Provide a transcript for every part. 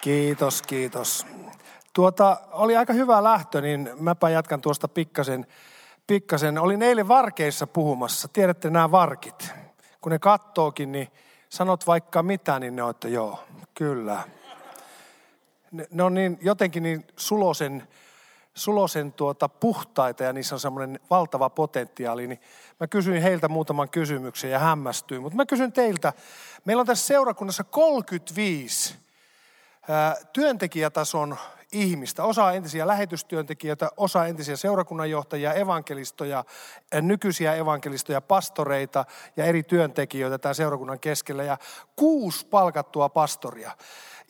Kiitos, kiitos. Tuota, oli aika hyvä lähtö, niin mäpä jatkan tuosta pikkasen. pikkasen. Olin eilen varkeissa puhumassa. Tiedätte nämä varkit. Kun ne kattookin, niin sanot vaikka mitä, niin ne on, että joo, kyllä. Ne, ne on niin, jotenkin niin sulosen, sulosen tuota puhtaita ja niissä on semmoinen valtava potentiaali. Niin mä kysyin heiltä muutaman kysymyksen ja hämmästyin. Mutta mä kysyn teiltä, meillä on tässä seurakunnassa 35 työntekijätason ihmistä. Osa entisiä lähetystyöntekijöitä, osa entisiä seurakunnanjohtajia, evankelistoja, nykyisiä evankelistoja, pastoreita ja eri työntekijöitä tämän seurakunnan keskellä ja kuusi palkattua pastoria.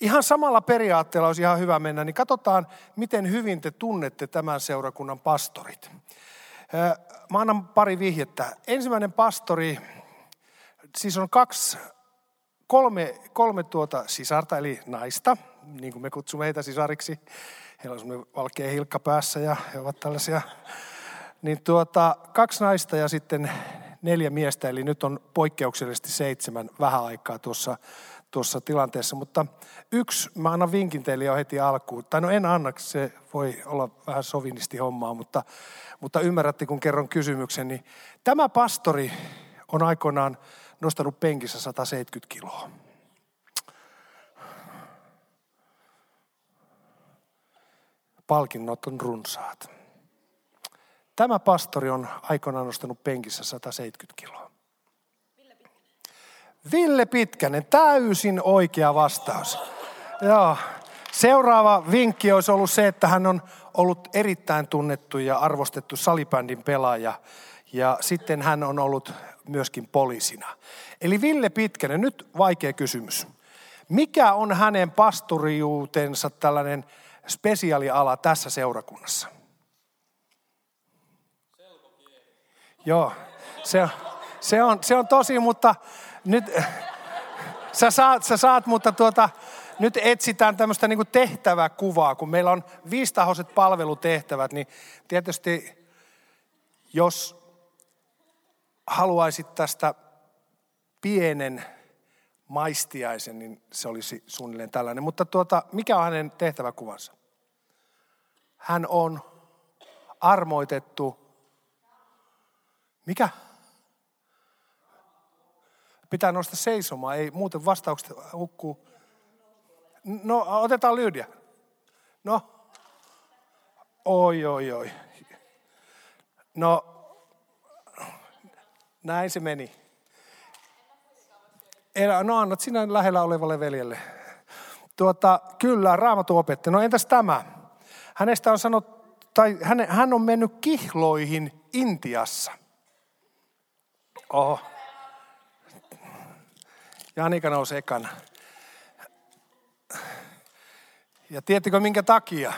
Ihan samalla periaatteella olisi ihan hyvä mennä, niin katsotaan, miten hyvin te tunnette tämän seurakunnan pastorit. Mä annan pari vihjettä. Ensimmäinen pastori, siis on kaksi kolme, kolme tuota sisarta, eli naista, niin kuin me kutsumme heitä sisariksi. Heillä on semmoinen valkea hilkka päässä ja he ovat tällaisia. Niin tuota, kaksi naista ja sitten neljä miestä, eli nyt on poikkeuksellisesti seitsemän vähän aikaa tuossa, tuossa tilanteessa. Mutta yksi, mä annan vinkin teille jo heti alkuun. Tai no en anna, se voi olla vähän sovinisti hommaa, mutta, mutta ymmärrätte kun kerron kysymyksen. Niin tämä pastori on aikoinaan nostanut penkissä 170 kiloa. Palkinnot on runsaat. Tämä pastori on aikoinaan nostanut penkissä 170 kiloa. Ville Pitkänen. Täysin oikea vastaus. Joo. Seuraava vinkki olisi ollut se, että hän on ollut erittäin tunnettu ja arvostettu salibändin pelaaja. Ja sitten hän on ollut myöskin poliisina. Eli Ville Pitkänen, nyt vaikea kysymys. Mikä on hänen pastorijuutensa tällainen spesiaaliala tässä seurakunnassa? Joo, se, se, on, se on tosi, mutta nyt sä saat, sä saat mutta tuota, nyt etsitään tämmöistä niin tehtäväkuvaa, kun meillä on viistahoiset palvelutehtävät, niin tietysti jos haluaisit tästä pienen maistiaisen, niin se olisi suunnilleen tällainen. Mutta tuota, mikä on hänen tehtäväkuvansa? Hän on armoitettu. Mikä? Pitää nostaa seisomaan, ei muuten vastaukset hukkuu. No, otetaan Lydia. No. Oi, oi, oi. No, näin se meni. No annat sinä lähellä olevalle veljelle. Tuota, kyllä, raamatun opettaja. No entäs tämä? Hänestä on sanottu, tai hän, hän on mennyt kihloihin Intiassa. Oho. Janika nousi ekana. Ja tiedättekö minkä takia?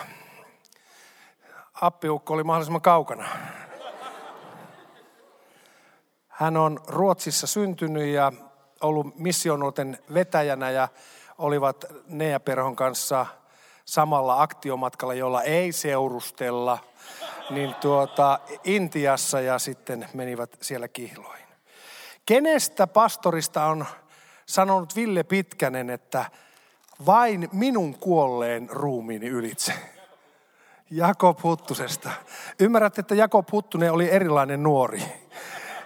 Appiukko oli mahdollisimman kaukana. Hän on Ruotsissa syntynyt ja ollut missionuorten vetäjänä ja olivat Nea Perhon kanssa samalla aktiomatkalla, jolla ei seurustella, niin tuota, Intiassa ja sitten menivät siellä kihloihin. Kenestä pastorista on sanonut Ville Pitkänen, että vain minun kuolleen ruumiini ylitse? Jakob Huttusesta. Ymmärrätte, että Jakob Huttunen oli erilainen nuori.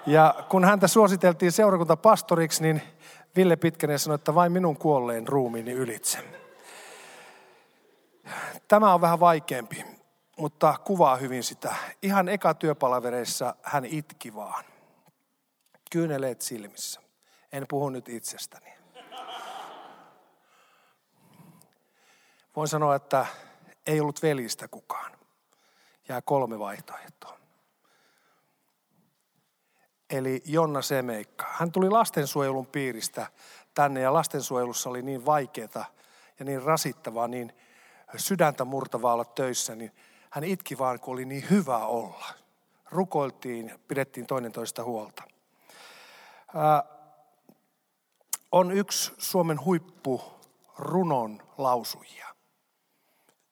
Ja kun häntä suositeltiin seurakuntapastoriksi, niin Ville Pitkänen sanoi, että vain minun kuolleen ruumiini ylitse. Tämä on vähän vaikeampi, mutta kuvaa hyvin sitä. Ihan eka työpalavereissa hän itki vaan. Kyyneleet silmissä. En puhu nyt itsestäni. Voin sanoa, että ei ollut velistä kukaan. Jää kolme vaihtoehtoa eli Jonna Semeikka. Hän tuli lastensuojelun piiristä tänne ja lastensuojelussa oli niin vaikeaa ja niin rasittavaa, niin sydäntä murtavaa olla töissä, niin hän itki vaan, kun oli niin hyvä olla. Rukoiltiin, pidettiin toinen toista huolta. Ää, on yksi Suomen huippu runon lausujia.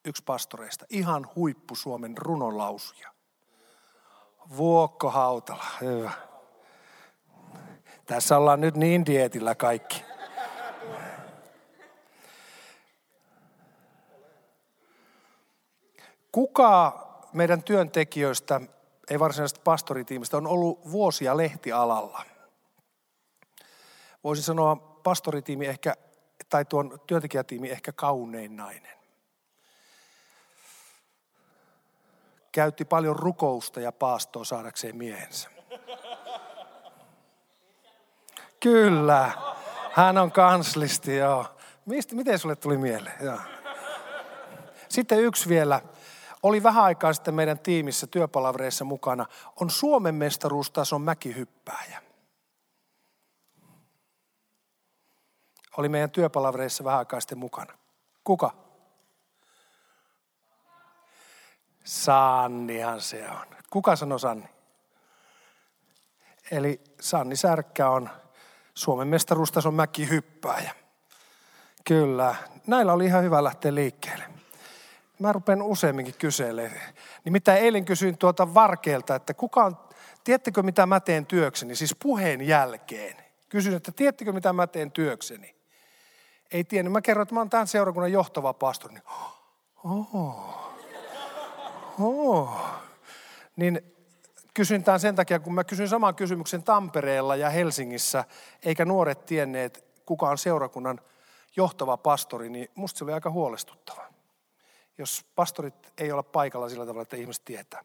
Yksi pastoreista. Ihan huippu Suomen runon lausuja. Vuokko Hautala. Hyvä. Tässä ollaan nyt niin dietillä kaikki. Kuka meidän työntekijöistä, ei varsinaisesti pastoritiimistä, on ollut vuosia lehtialalla? Voisin sanoa pastoritiimi ehkä, tai tuon työntekijätiimi ehkä kaunein nainen. Käytti paljon rukousta ja paastoa saadakseen miehensä. Kyllä, hän on kanslisti, joo. Mistä, miten sulle tuli mieleen? Joo. Sitten yksi vielä. Oli vähän aikaa sitten meidän tiimissä työpalavreissa mukana. On Suomen mestaruustason mäkihyppääjä. Oli meidän työpalavreissa vähän aikaa sitten mukana. Kuka? Sannihan se on. Kuka sanoi Sanni? Eli Sanni Särkkä on Suomen mestaruustason mäkihyppääjä. Kyllä, näillä oli ihan hyvä lähteä liikkeelle. Mä rupean useamminkin kyselemään. Nimittäin eilen kysyin tuota Varkeelta, että kuka on, tiedättekö mitä mä teen työkseni, siis puheen jälkeen. Kysyin, että tiedättekö mitä mä teen työkseni. Ei tiennyt. Mä kerroin, että mä oon tämän seurakunnan johtava pastori. Niin, oh, oh. Niin kysyn tämän sen takia, kun mä kysyn saman kysymyksen Tampereella ja Helsingissä, eikä nuoret tienneet, kuka on seurakunnan johtava pastori, niin musta se oli aika huolestuttava. Jos pastorit ei ole paikalla sillä tavalla, että ihmiset tietää.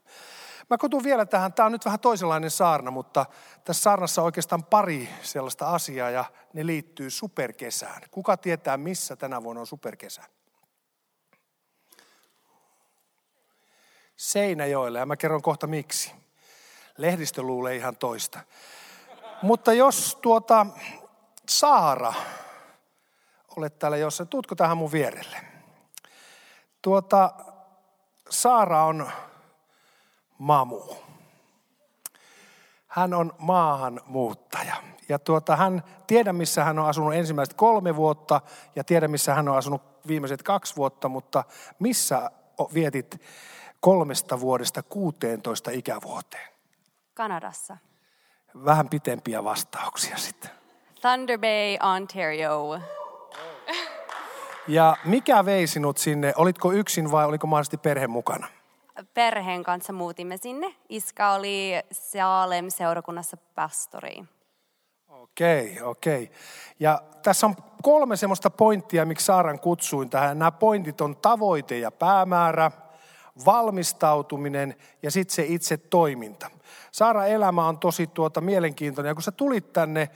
Mä kutun vielä tähän, tämä on nyt vähän toisenlainen saarna, mutta tässä saarnassa on oikeastaan pari sellaista asiaa ja ne liittyy superkesään. Kuka tietää, missä tänä vuonna on superkesä? Seinäjoelle ja mä kerron kohta miksi. Lehdistö luulee ihan toista. Mutta jos tuota Saara, olet täällä jossain, tuutko tähän mun vierelle? Tuota, Saara on mamu. Hän on maahanmuuttaja. Ja tuota, hän tiedä, missä hän on asunut ensimmäiset kolme vuotta ja tiedä, missä hän on asunut viimeiset kaksi vuotta, mutta missä vietit kolmesta vuodesta 16 ikävuoteen? Kanadassa. Vähän pitempiä vastauksia sitten. Thunder Bay, Ontario. Ja mikä vei sinut sinne? Olitko yksin vai oliko mahdollisesti perhe mukana? Perheen kanssa muutimme sinne. Iska oli Salem seurakunnassa pastori. Okei, okei. Ja tässä on kolme semmoista pointtia, miksi Saaran kutsuin tähän. Nämä pointit on tavoite ja päämäärä, valmistautuminen ja sitten se itse toiminta. Saara elämä on tosi tuota mielenkiintoinen. Ja kun sä tulit tänne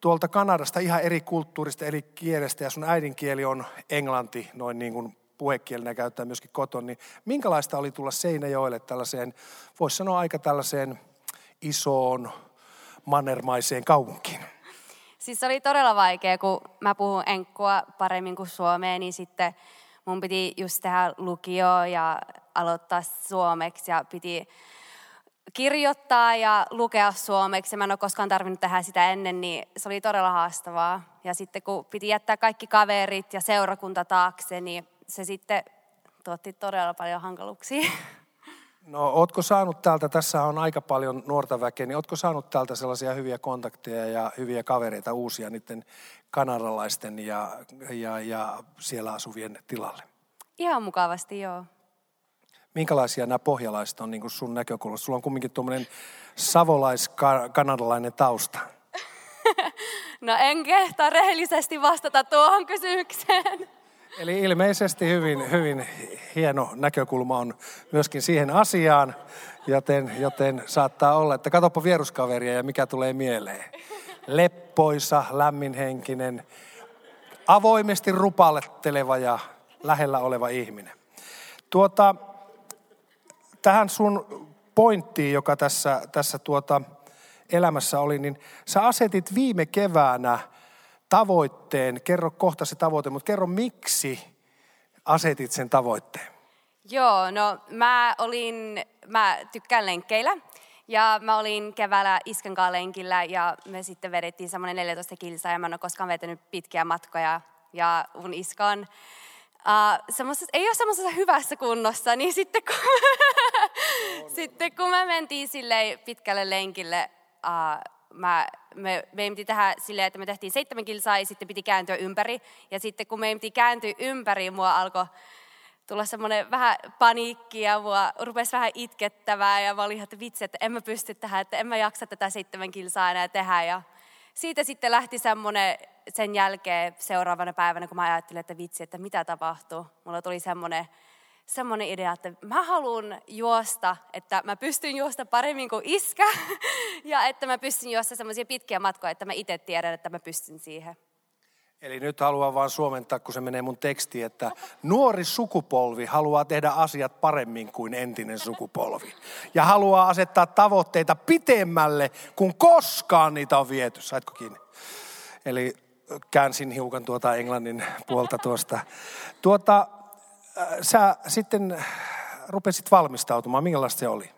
tuolta Kanadasta ihan eri kulttuurista, eri kielestä ja sun äidinkieli on englanti, noin niin kuin puhekielenä käyttää myöskin koton, niin minkälaista oli tulla Seinäjoelle tällaiseen, voisi sanoa aika tällaiseen isoon mannermaiseen kaupunkiin? Siis se oli todella vaikea, kun mä puhun enkkua paremmin kuin suomea, niin sitten mun piti just tehdä lukio ja aloittaa suomeksi ja piti kirjoittaa ja lukea suomeksi. Mä en ole koskaan tarvinnut tehdä sitä ennen, niin se oli todella haastavaa. Ja sitten kun piti jättää kaikki kaverit ja seurakunta taakse, niin se sitten tuotti todella paljon hankaluuksia. No ootko saanut täältä, tässä on aika paljon nuorta väkeä, niin ootko saanut täältä sellaisia hyviä kontakteja ja hyviä kavereita uusia niiden kanadalaisten ja, ja, ja siellä asuvien tilalle? Ihan mukavasti, joo minkälaisia nämä pohjalaiset on niin kuin sun näkökulmasta? Sulla on kumminkin tuommoinen savolais-kanadalainen tausta. No en kehtaa rehellisesti vastata tuohon kysymykseen. Eli ilmeisesti hyvin, hyvin hieno näkökulma on myöskin siihen asiaan, joten, joten saattaa olla, että katoppa vieruskaveria ja mikä tulee mieleen. Leppoisa, lämminhenkinen, avoimesti rupalletteleva ja lähellä oleva ihminen. Tuota, tähän sun pointtiin, joka tässä, tässä tuota elämässä oli, niin sä asetit viime keväänä tavoitteen, kerro kohta se tavoite, mutta kerro miksi asetit sen tavoitteen? Joo, no mä olin, mä tykkään lenkkeillä ja mä olin keväällä iskän lenkillä ja me sitten vedettiin semmoinen 14 kilsaa ja mä en ole koskaan vetänyt pitkiä matkoja ja mun iska on uh, ei ole semmoisessa hyvässä kunnossa, niin sitten kun, sitten kun me mentiin sille pitkälle lenkille, uh, mä, me, me piti tehdä silleen, että me tehtiin seitsemän kilsaa ja sitten piti kääntyä ympäri. Ja sitten kun me piti kääntyä ympäri, mua alkoi tulla semmoinen vähän paniikki ja mua rupesi vähän itkettävää ja mä olin että vitsi, että en mä pysty tähän, että en mä jaksa tätä seitsemän kilsaa enää tehdä. Ja siitä sitten lähti semmoinen sen jälkeen seuraavana päivänä, kun mä ajattelin, että vitsi, että mitä tapahtuu. Mulla tuli semmoinen, semmoinen idea, että mä haluan juosta, että mä pystyn juosta paremmin kuin iskä ja että mä pystyn juosta semmoisia pitkiä matkoja, että mä itse tiedän, että mä pystyn siihen. Eli nyt haluan vaan suomentaa, kun se menee mun tekstiin, että nuori sukupolvi haluaa tehdä asiat paremmin kuin entinen sukupolvi. Ja haluaa asettaa tavoitteita pitemmälle, kun koskaan niitä on viety. Saitko kiinni? Eli käänsin hiukan tuota englannin puolta tuosta. Tuota, sä sitten rupesit valmistautumaan. Minkälaista se oli?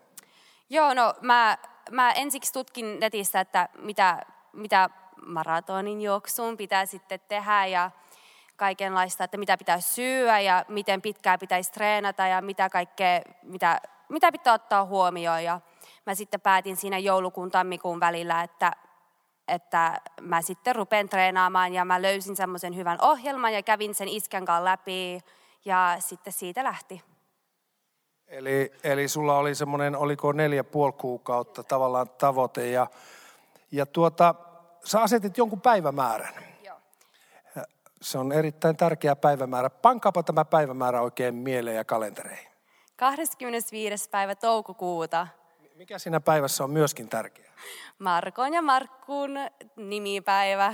Joo, no mä, mä ensiksi tutkin netistä, että mitä, mitä maratonin juoksuun pitää sitten tehdä ja kaikenlaista, että mitä pitää syödä ja miten pitkään pitäisi treenata ja mitä kaikkea, mitä, mitä pitää ottaa huomioon. Ja mä sitten päätin siinä joulukuun tammikuun välillä, että, että mä sitten rupean treenaamaan ja mä löysin semmoisen hyvän ohjelman ja kävin sen iskän kanssa läpi ja sitten siitä lähti. Eli, eli sulla oli semmoinen, oliko neljä puoli kuukautta tavallaan tavoite ja, ja tuota, sä asetit jonkun päivämäärän. Joo. Se on erittäin tärkeä päivämäärä. Pankaapa tämä päivämäärä oikein mieleen ja kalentereihin. 25. päivä toukokuuta. Mikä siinä päivässä on myöskin tärkeää? Markon ja Markkuun nimipäivä.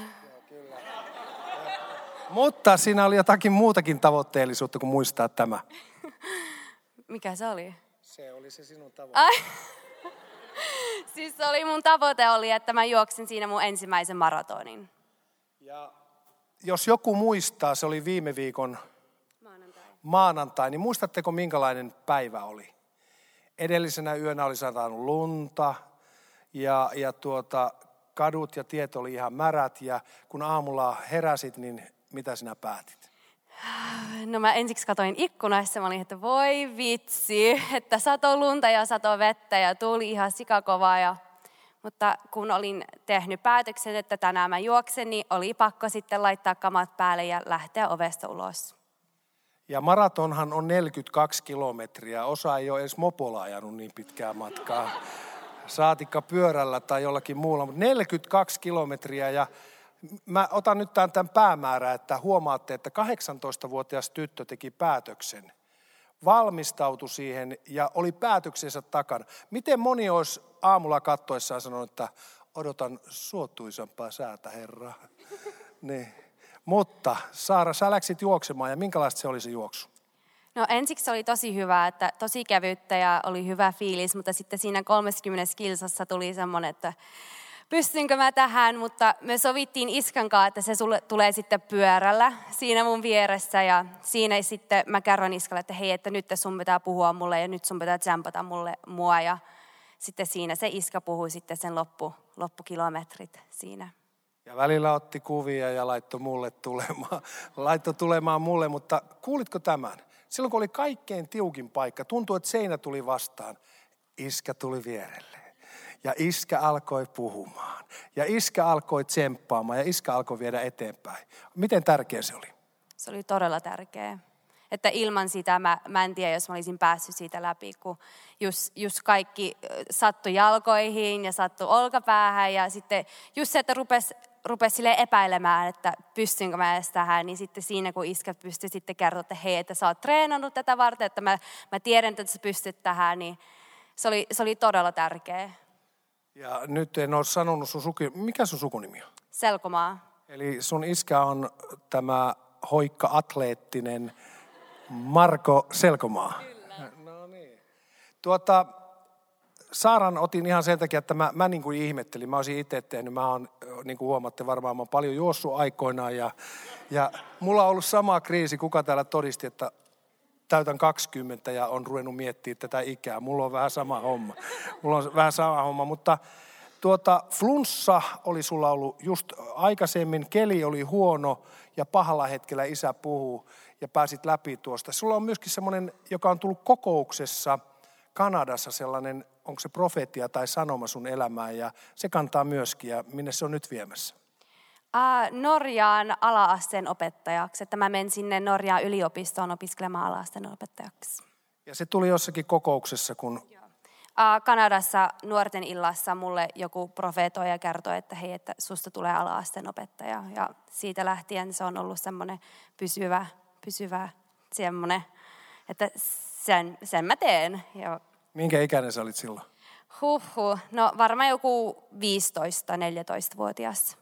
Mutta siinä oli jotakin muutakin tavoitteellisuutta kuin muistaa tämä. Mikä se oli? Se oli se sinun tavoite. Ai. siis se oli mun tavoite oli, että mä juoksin siinä mun ensimmäisen maratonin. Ja jos joku muistaa, se oli viime viikon Maanantai. maanantai, niin muistatteko minkälainen päivä oli? Edellisenä yönä oli satanut lunta ja, ja tuota, kadut ja tiet oli ihan märät ja kun aamulla heräsit, niin mitä sinä päätit? No mä ensiksi katoin ikkunassa, mä olin, että voi vitsi, että sato lunta ja sato vettä ja tuli ihan sikakovaa. Ja, mutta kun olin tehnyt päätöksen, että tänään mä juoksen, niin oli pakko sitten laittaa kamat päälle ja lähteä ovesta ulos. Ja maratonhan on 42 kilometriä. Osa ei ole edes mopolla ajanut niin pitkää matkaa. Saatikka pyörällä tai jollakin muulla, mutta 42 kilometriä. Ja mä otan nyt tämän, tämän päämäärän, että huomaatte, että 18-vuotias tyttö teki päätöksen. Valmistautui siihen ja oli päätöksensä takana. Miten moni olisi aamulla kattoessaan sanonut, että odotan suotuisampaa säätä, herra. Niin. Mutta Saara, sä läksit juoksemaan ja minkälaista se oli se juoksu? No ensiksi se oli tosi hyvä, että tosi kevyttä ja oli hyvä fiilis, mutta sitten siinä 30 kilsassa tuli semmoinen, että pystynkö mä tähän, mutta me sovittiin Iskan kanssa, että se sulle tulee sitten pyörällä siinä mun vieressä ja siinä sitten mä kerron Iskalle, että hei, että nyt sun pitää puhua mulle ja nyt sun pitää tsempata mulle mua ja sitten siinä se Iska puhui sitten sen loppu, loppukilometrit siinä. Ja välillä otti kuvia ja laittoi mulle tulemaan, laittoi tulemaan mulle, mutta kuulitko tämän? Silloin kun oli kaikkein tiukin paikka, tuntui, että seinä tuli vastaan, iskä tuli vierelle. Ja iskä alkoi puhumaan. Ja iskä alkoi tsemppaamaan ja iskä alkoi viedä eteenpäin. Miten tärkeä se oli? Se oli todella tärkeä. Että ilman sitä mä, mä en tiedä, jos mä olisin päässyt siitä läpi, kun just, just kaikki sattui jalkoihin ja sattui olkapäähän ja sitten just se, että rupesi rupesi sille epäilemään, että pystynkö mä edes tähän, niin sitten siinä kun iskä pystyi sitten kertoa, että hei, että sä oot treenannut tätä varten, että mä, mä tiedän, että sä pystyt tähän, niin se oli, se oli todella tärkeä. Ja nyt en ole sanonut sun suku, mikä sun sukunimi on? Selkomaa. Eli sun iskä on tämä hoikka atleettinen Marko Selkomaa. Kyllä. No niin. Tuota, Saaran otin ihan sen takia, että mä, mä niin kuin ihmettelin. Mä olisin itse tehnyt. Mä oon, niin kuin huomatte varmaan, mä oon paljon juossut aikoinaan. Ja, ja mulla on ollut sama kriisi. Kuka täällä todisti, että täytän 20 ja on ruvennut miettimään tätä ikää. Mulla on vähän sama homma. Mulla on vähän sama homma, mutta tuota, flunssa oli sulla ollut just aikaisemmin, keli oli huono ja pahalla hetkellä isä puhuu ja pääsit läpi tuosta. Sulla on myöskin semmoinen, joka on tullut kokouksessa Kanadassa sellainen, onko se profeettia tai sanoma sun elämään ja se kantaa myöskin ja minne se on nyt viemässä? Uh, Norjaan ala-asteen opettajaksi, että mä menen sinne Norjaan yliopistoon opiskelemaan ala-asteen opettajaksi. Ja se tuli jossakin kokouksessa, kun... Uh, Kanadassa nuorten illassa mulle joku profeetoija kertoi, että hei, että susta tulee ala-asteen opettaja. Ja siitä lähtien se on ollut semmoinen pysyvä, pysyvä semmoinen, että sen, sen mä teen. Ja... Minkä ikäinen sä olit silloin? Huhhuh, no varmaan joku 15-14-vuotias.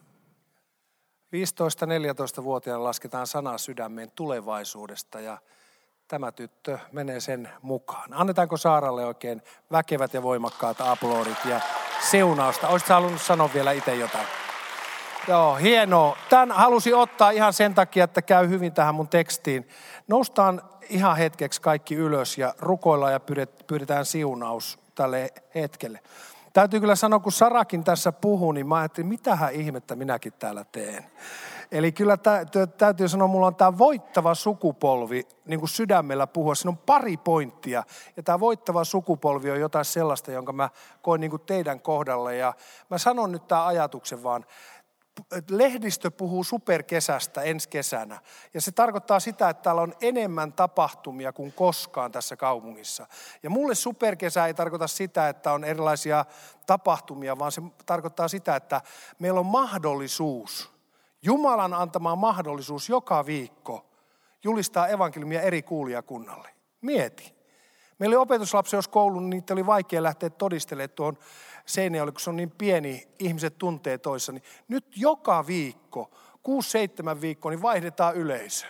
15-14-vuotiaana lasketaan sana sydämeen tulevaisuudesta ja tämä tyttö menee sen mukaan. Annetaanko Saaralle oikein väkevät ja voimakkaat aplodit ja seunausta? Olisitko halunnut sanoa vielä itse jotain? Joo, hienoa. Tämän halusin ottaa ihan sen takia, että käy hyvin tähän mun tekstiin. Noustaan ihan hetkeksi kaikki ylös ja rukoillaan ja pyydetään siunaus tälle hetkelle. Täytyy kyllä sanoa, kun Sarakin tässä puhuu, niin mä ajattelin, mitähän ihmettä minäkin täällä teen. Eli kyllä täytyy sanoa, mulla on tämä voittava sukupolvi niin kuin sydämellä puhua. Siinä on pari pointtia. Ja tämä voittava sukupolvi on jotain sellaista, jonka mä koin niin kuin teidän kohdalle. Ja mä sanon nyt tämän ajatuksen vaan lehdistö puhuu superkesästä ensi kesänä. Ja se tarkoittaa sitä, että täällä on enemmän tapahtumia kuin koskaan tässä kaupungissa. Ja mulle superkesä ei tarkoita sitä, että on erilaisia tapahtumia, vaan se tarkoittaa sitä, että meillä on mahdollisuus, Jumalan antama mahdollisuus joka viikko julistaa evankeliumia eri kuulijakunnalle. Mieti. Meillä oli opetuslapsi, jos koulun, niin niitä oli vaikea lähteä todistelemaan tuon Seinäjoelle, kun se on niin pieni, ihmiset tuntee toissa. Niin nyt joka viikko, 6-7 viikkoa, niin vaihdetaan yleisö.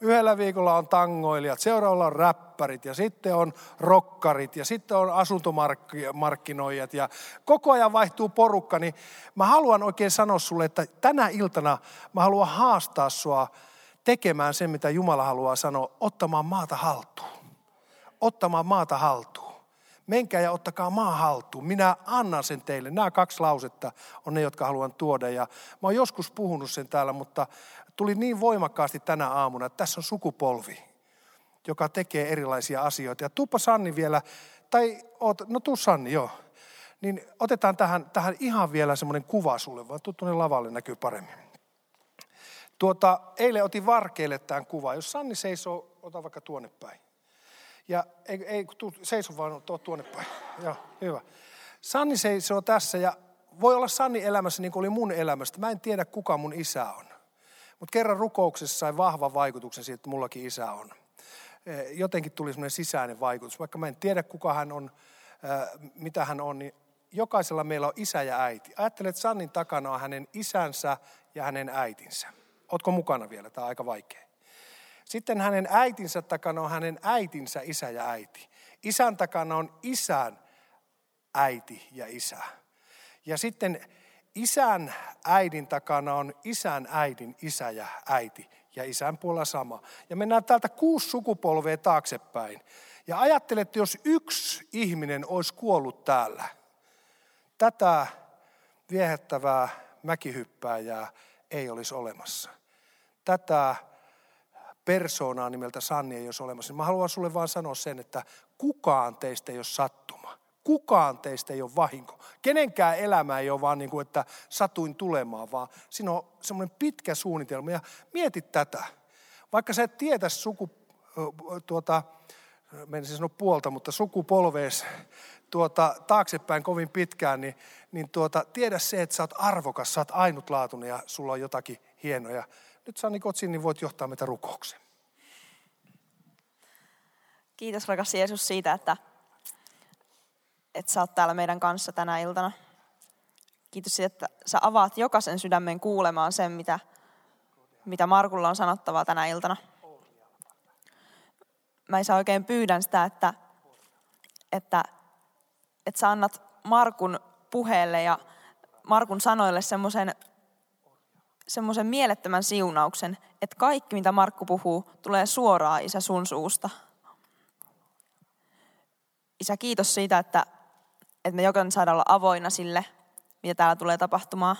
Yhdellä viikolla on tangoilijat, seuraavalla on räppärit ja sitten on rokkarit ja sitten on asuntomarkkinoijat ja koko ajan vaihtuu porukka. Niin mä haluan oikein sanoa sulle, että tänä iltana mä haluan haastaa sua tekemään sen, mitä Jumala haluaa sanoa, ottamaan maata haltuun. Ottamaan maata haltuun menkää ja ottakaa maa haltuun. Minä annan sen teille. Nämä kaksi lausetta on ne, jotka haluan tuoda. Ja mä oon joskus puhunut sen täällä, mutta tuli niin voimakkaasti tänä aamuna, että tässä on sukupolvi, joka tekee erilaisia asioita. Ja tuppa Sanni vielä, tai oot, no tuu Sanni, joo. Niin otetaan tähän, tähän ihan vielä semmoinen kuva sulle, vaan tuu tuonne lavalle näkyy paremmin. Tuota, eilen otin varkeille tämän kuvan. Jos Sanni seisoo, ota vaikka tuonne päin. Ja ei, ei tuu, seiso vaan tuo tuonne päin. Joo, hyvä. Sanni seisoo tässä ja voi olla Sanni elämässä niin kuin oli mun elämästä. Mä en tiedä kuka mun isä on. Mutta kerran rukouksessa sai vahvan vaikutuksen siitä, että mullakin isä on. E, jotenkin tuli semmoinen sisäinen vaikutus. Vaikka mä en tiedä kuka hän on, mitä hän on, niin jokaisella meillä on isä ja äiti. Ajattelen, että Sannin takana on hänen isänsä ja hänen äitinsä. Ootko mukana vielä? Tämä on aika vaikea. Sitten hänen äitinsä takana on hänen äitinsä isä ja äiti. Isän takana on isän äiti ja isä. Ja sitten isän äidin takana on isän äidin isä ja äiti. Ja isän puolella sama. Ja mennään täältä kuusi sukupolvea taaksepäin. Ja ajattelet, että jos yksi ihminen olisi kuollut täällä, tätä viehättävää mäkihyppääjää ei olisi olemassa. Tätä persoonaa nimeltä Sanni ei olisi olemassa. Mä haluan sulle vaan sanoa sen, että kukaan teistä ei ole sattuma. Kukaan teistä ei ole vahinko. Kenenkään elämä ei ole vaan niin kuin, että satuin tulemaan, vaan siinä on semmoinen pitkä suunnitelma. Ja mieti tätä. Vaikka sä et tietä suku, tuota, menisin sanoa puolta, mutta sukupolvees tuota, taaksepäin kovin pitkään, niin, niin tuota, tiedä se, että sä oot arvokas, sä oot ainutlaatuinen ja sulla on jotakin hienoja nyt Sanni Kotsin, niin voit johtaa meitä rukoukseen. Kiitos rakas Jeesus siitä, että, että sä oot täällä meidän kanssa tänä iltana. Kiitos siitä, että sä avaat jokaisen sydämen kuulemaan sen, mitä, mitä Markulla on sanottavaa tänä iltana. Mä isä oikein pyydän sitä, että, että, että sä annat Markun puheelle ja Markun sanoille semmoisen semmoisen mielettömän siunauksen, että kaikki mitä Markku puhuu tulee suoraan Isä sun suusta. Isä, kiitos siitä, että, että me jokainen saadaan olla avoinna sille, mitä täällä tulee tapahtumaan.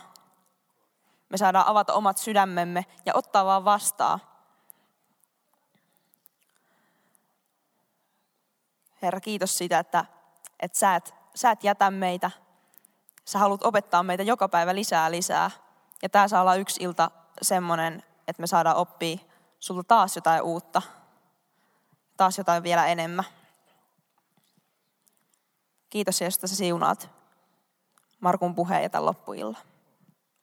Me saadaan avata omat sydämemme ja ottaa vaan vastaan. Herra, kiitos siitä, että, että sä, et, sä et jätä meitä. Sä haluat opettaa meitä joka päivä lisää lisää. Ja tämä saa olla yksi ilta semmoinen, että me saadaan oppia sulta taas jotain uutta. Taas jotain vielä enemmän. Kiitos Jeesus, että sä siunaat Markun puheen ja tämän loppuilla.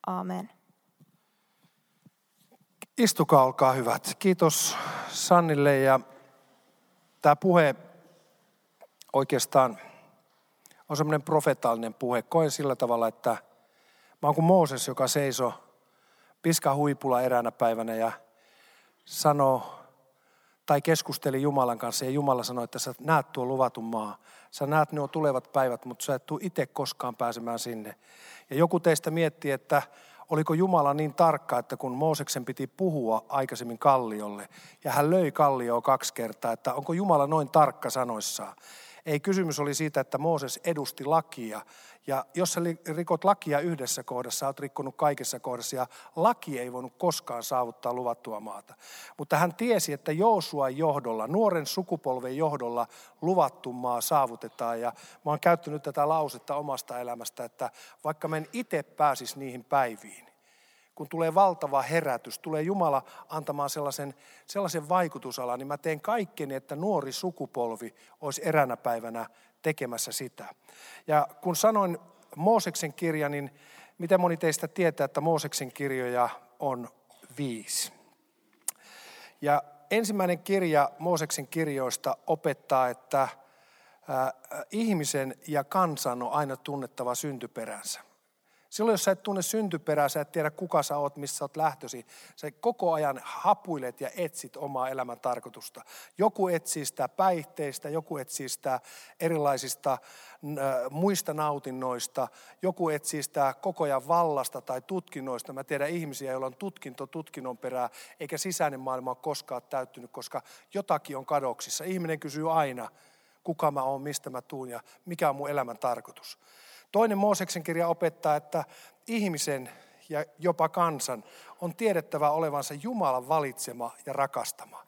Aamen. Istukaa, olkaa hyvät. Kiitos Sannille ja tämä puhe oikeastaan on semmoinen profetaalinen puhe. Koen sillä tavalla, että mä oon kuin Mooses, joka seisoo piska huipulla eräänä päivänä ja sanoo tai keskusteli Jumalan kanssa ja Jumala sanoi, että sä näet tuo luvatun maa. Sä näet nuo tulevat päivät, mutta sä et tule itse koskaan pääsemään sinne. Ja joku teistä miettii, että oliko Jumala niin tarkka, että kun Mooseksen piti puhua aikaisemmin kalliolle, ja hän löi kallioa kaksi kertaa, että onko Jumala noin tarkka sanoissaan. Ei kysymys oli siitä, että Mooses edusti lakia. Ja jos sä rikot lakia yhdessä kohdassa, sä oot rikkonut kaikessa kohdassa. Ja laki ei voinut koskaan saavuttaa luvattua maata. Mutta hän tiesi, että Joosuan johdolla, nuoren sukupolven johdolla luvattu maa saavutetaan. Ja mä oon käyttänyt tätä lausetta omasta elämästä, että vaikka men itse pääsis niihin päiviin, kun tulee valtava herätys, tulee Jumala antamaan sellaisen, sellaisen vaikutusalan, niin mä teen kaikkeni, että nuori sukupolvi olisi eränä päivänä tekemässä sitä. Ja kun sanoin Mooseksen kirja, niin miten moni teistä tietää, että Mooseksen kirjoja on viisi. Ja ensimmäinen kirja Mooseksen kirjoista opettaa, että ihmisen ja kansan on aina tunnettava syntyperänsä. Silloin, jos sä et tunne syntyperää, sä et tiedä kuka sä oot, missä sä oot lähtösi. Sä koko ajan hapuilet ja etsit omaa elämän tarkoitusta. Joku etsii sitä päihteistä, joku etsii sitä erilaisista äh, muista nautinnoista, joku etsii sitä koko ajan vallasta tai tutkinnoista. Mä tiedän ihmisiä, joilla on tutkinto tutkinnon perää, eikä sisäinen maailma ole koskaan täyttynyt, koska jotakin on kadoksissa. Ihminen kysyy aina, kuka mä oon, mistä mä tuun ja mikä on mun elämän tarkoitus. Toinen Mooseksen kirja opettaa, että ihmisen ja jopa kansan on tiedettävä olevansa Jumalan valitsema ja rakastama.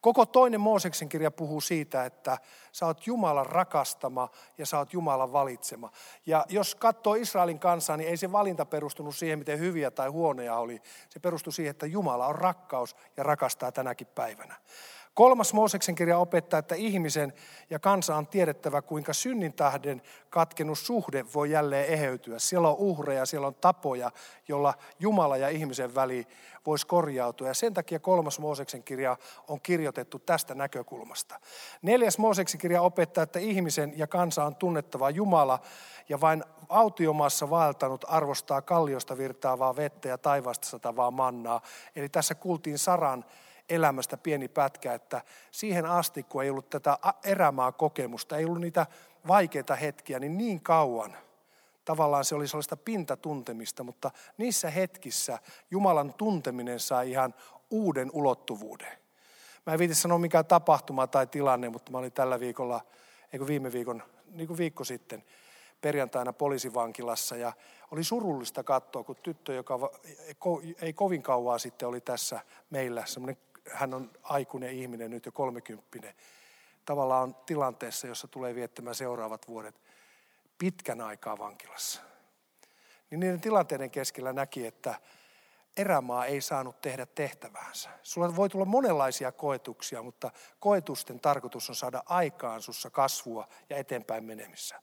Koko toinen Mooseksen kirja puhuu siitä, että sä oot Jumalan rakastama ja sä oot Jumalan valitsema. Ja jos katsoo Israelin kansaa, niin ei se valinta perustunut siihen, miten hyviä tai huonoja oli. Se perustui siihen, että Jumala on rakkaus ja rakastaa tänäkin päivänä. Kolmas Mooseksen kirja opettaa, että ihmisen ja kansa on tiedettävä, kuinka synnin tähden katkenut suhde voi jälleen eheytyä. Siellä on uhreja, siellä on tapoja, jolla Jumala ja ihmisen väli voisi korjautua. Ja sen takia kolmas Mooseksen kirja on kirjoitettu tästä näkökulmasta. Neljäs Mooseksen kirja opettaa, että ihmisen ja kansa on tunnettava Jumala ja vain autiomaassa vaeltanut arvostaa kalliosta virtaavaa vettä ja taivaasta satavaa mannaa. Eli tässä kuultiin Saran elämästä pieni pätkä, että siihen asti, kun ei ollut tätä erämaa kokemusta, ei ollut niitä vaikeita hetkiä, niin niin kauan tavallaan se oli sellaista pintatuntemista, mutta niissä hetkissä Jumalan tunteminen sai ihan uuden ulottuvuuden. Mä en viiti sanoa mikä tapahtuma tai tilanne, mutta mä olin tällä viikolla, eikö viime viikon, niin kuin viikko sitten, perjantaina poliisivankilassa ja oli surullista katsoa, kun tyttö, joka ei kovin kauaa sitten oli tässä meillä, semmoinen hän on aikuinen ihminen nyt jo kolmekymppinen, tavallaan on tilanteessa, jossa tulee viettämään seuraavat vuodet pitkän aikaa vankilassa. Niin niiden tilanteiden keskellä näki, että erämaa ei saanut tehdä tehtäväänsä. Sulla voi tulla monenlaisia koetuksia, mutta koetusten tarkoitus on saada aikaan sussa kasvua ja eteenpäin menemissä.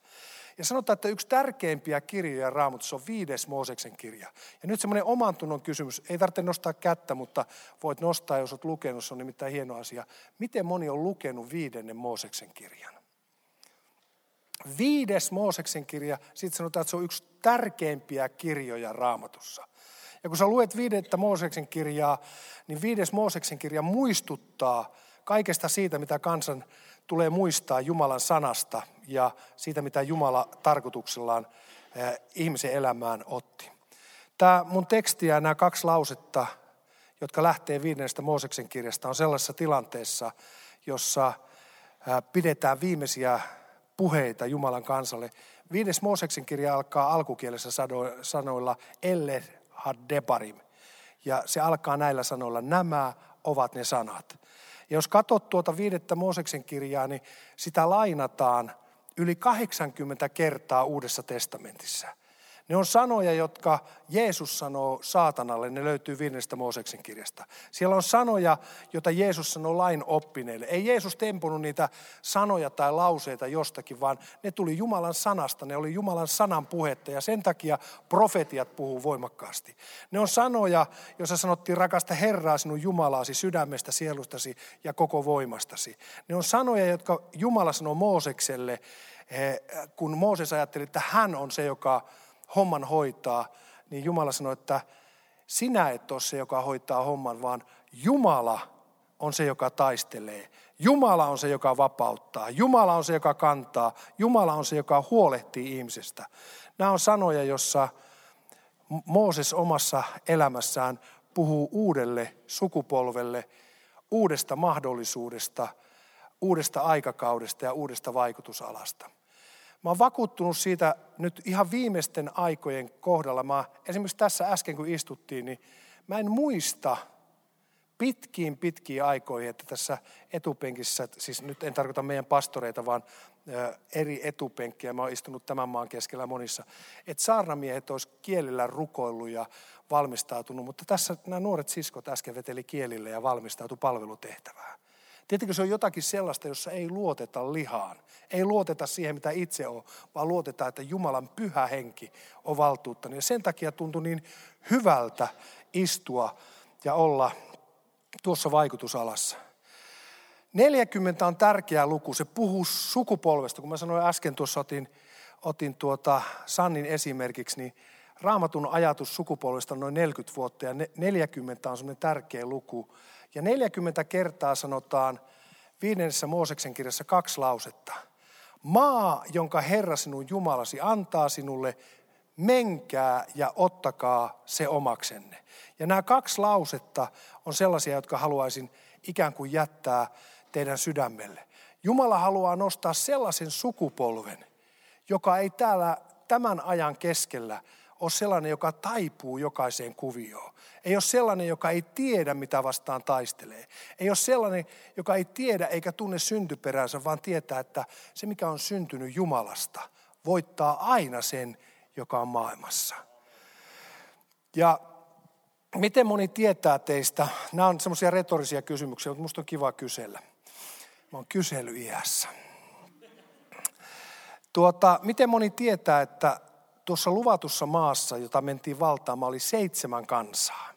Ja sanotaan, että yksi tärkeimpiä kirjoja raamatussa on viides Mooseksen kirja. Ja nyt semmoinen oman tunnon kysymys, ei tarvitse nostaa kättä, mutta voit nostaa, jos olet lukenut, se on nimittäin hieno asia. Miten moni on lukenut viidennen Mooseksen kirjan? Viides Mooseksen kirja, sitten sanotaan, että se on yksi tärkeimpiä kirjoja raamatussa. Ja kun sä luet viidettä Mooseksen kirjaa, niin viides Mooseksen kirja muistuttaa kaikesta siitä, mitä kansan tulee muistaa Jumalan sanasta ja siitä, mitä Jumala tarkoituksellaan eh, ihmisen elämään otti. Tämä mun teksti ja nämä kaksi lausetta, jotka lähtee viidennestä Mooseksen kirjasta, on sellaisessa tilanteessa, jossa eh, pidetään viimeisiä puheita Jumalan kansalle. Viides Mooseksen kirja alkaa alkukielessä sanoilla Elle Hadebarim. Ja se alkaa näillä sanoilla, nämä ovat ne sanat. Ja jos katsot tuota viidettä Mooseksen kirjaa, niin sitä lainataan yli 80 kertaa Uudessa testamentissa. Ne on sanoja, jotka Jeesus sanoo saatanalle, ne löytyy viidennestä Mooseksen kirjasta. Siellä on sanoja, joita Jeesus sanoo lain oppineille. Ei Jeesus tempunut niitä sanoja tai lauseita jostakin, vaan ne tuli Jumalan sanasta, ne oli Jumalan sanan puhetta ja sen takia profetiat puhuu voimakkaasti. Ne on sanoja, joissa sanottiin rakasta Herraa sinun Jumalaasi sydämestä, sielustasi ja koko voimastasi. Ne on sanoja, jotka Jumala sanoo Moosekselle, eh, kun Mooses ajatteli, että hän on se, joka homman hoitaa, niin Jumala sanoi, että sinä et ole se, joka hoitaa homman, vaan Jumala on se, joka taistelee. Jumala on se, joka vapauttaa. Jumala on se, joka kantaa. Jumala on se, joka huolehtii ihmisestä. Nämä on sanoja, jossa Mooses omassa elämässään puhuu uudelle sukupolvelle uudesta mahdollisuudesta, uudesta aikakaudesta ja uudesta vaikutusalasta. Mä oon vakuuttunut siitä nyt ihan viimeisten aikojen kohdalla. Mä, esimerkiksi tässä äsken kun istuttiin, niin mä en muista pitkiin pitkiin aikoihin, että tässä etupenkissä, siis nyt en tarkoita meidän pastoreita, vaan eri etupenkkiä, mä oon istunut tämän maan keskellä monissa, että saarnamiehet olisi kielillä rukoillut ja valmistautunut, mutta tässä nämä nuoret siskot äsken veteli kielille ja valmistautu palvelutehtävään. Tietenkin se on jotakin sellaista, jossa ei luoteta lihaan. Ei luoteta siihen, mitä itse on, vaan luotetaan, että Jumalan pyhä henki on valtuuttanut. Ja sen takia tuntui niin hyvältä istua ja olla tuossa vaikutusalassa. 40 on tärkeä luku. Se puhuu sukupolvesta. Kun mä sanoin äsken, tuossa otin, otin tuota Sannin esimerkiksi, niin raamatun ajatus sukupolvesta on noin 40 vuotta ja 40 on semmoinen tärkeä luku. Ja 40 kertaa sanotaan viidennessä Mooseksen kirjassa kaksi lausetta. Maa, jonka Herra sinun Jumalasi antaa sinulle, menkää ja ottakaa se omaksenne. Ja nämä kaksi lausetta on sellaisia, jotka haluaisin ikään kuin jättää teidän sydämelle. Jumala haluaa nostaa sellaisen sukupolven, joka ei täällä tämän ajan keskellä ole sellainen, joka taipuu jokaiseen kuvioon. Ei ole sellainen, joka ei tiedä, mitä vastaan taistelee. Ei ole sellainen, joka ei tiedä eikä tunne syntyperänsä, vaan tietää, että se, mikä on syntynyt Jumalasta, voittaa aina sen, joka on maailmassa. Ja miten moni tietää teistä, nämä on semmoisia retorisia kysymyksiä, mutta minusta on kiva kysellä. Mä oon kysely-iässä. Tuota, miten moni tietää, että tuossa luvatussa maassa, jota mentiin valtaamaan, oli seitsemän kansaa.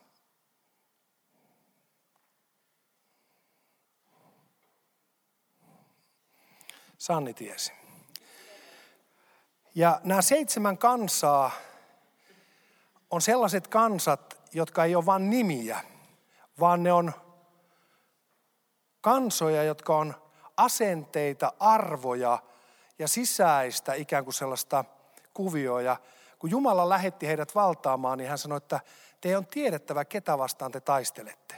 Sanni tiesi. Ja nämä seitsemän kansaa on sellaiset kansat, jotka ei ole vain nimiä, vaan ne on kansoja, jotka on asenteita, arvoja ja sisäistä ikään kuin sellaista – kuvio. Ja kun Jumala lähetti heidät valtaamaan, niin hän sanoi, että teidän on tiedettävä, ketä vastaan te taistelette.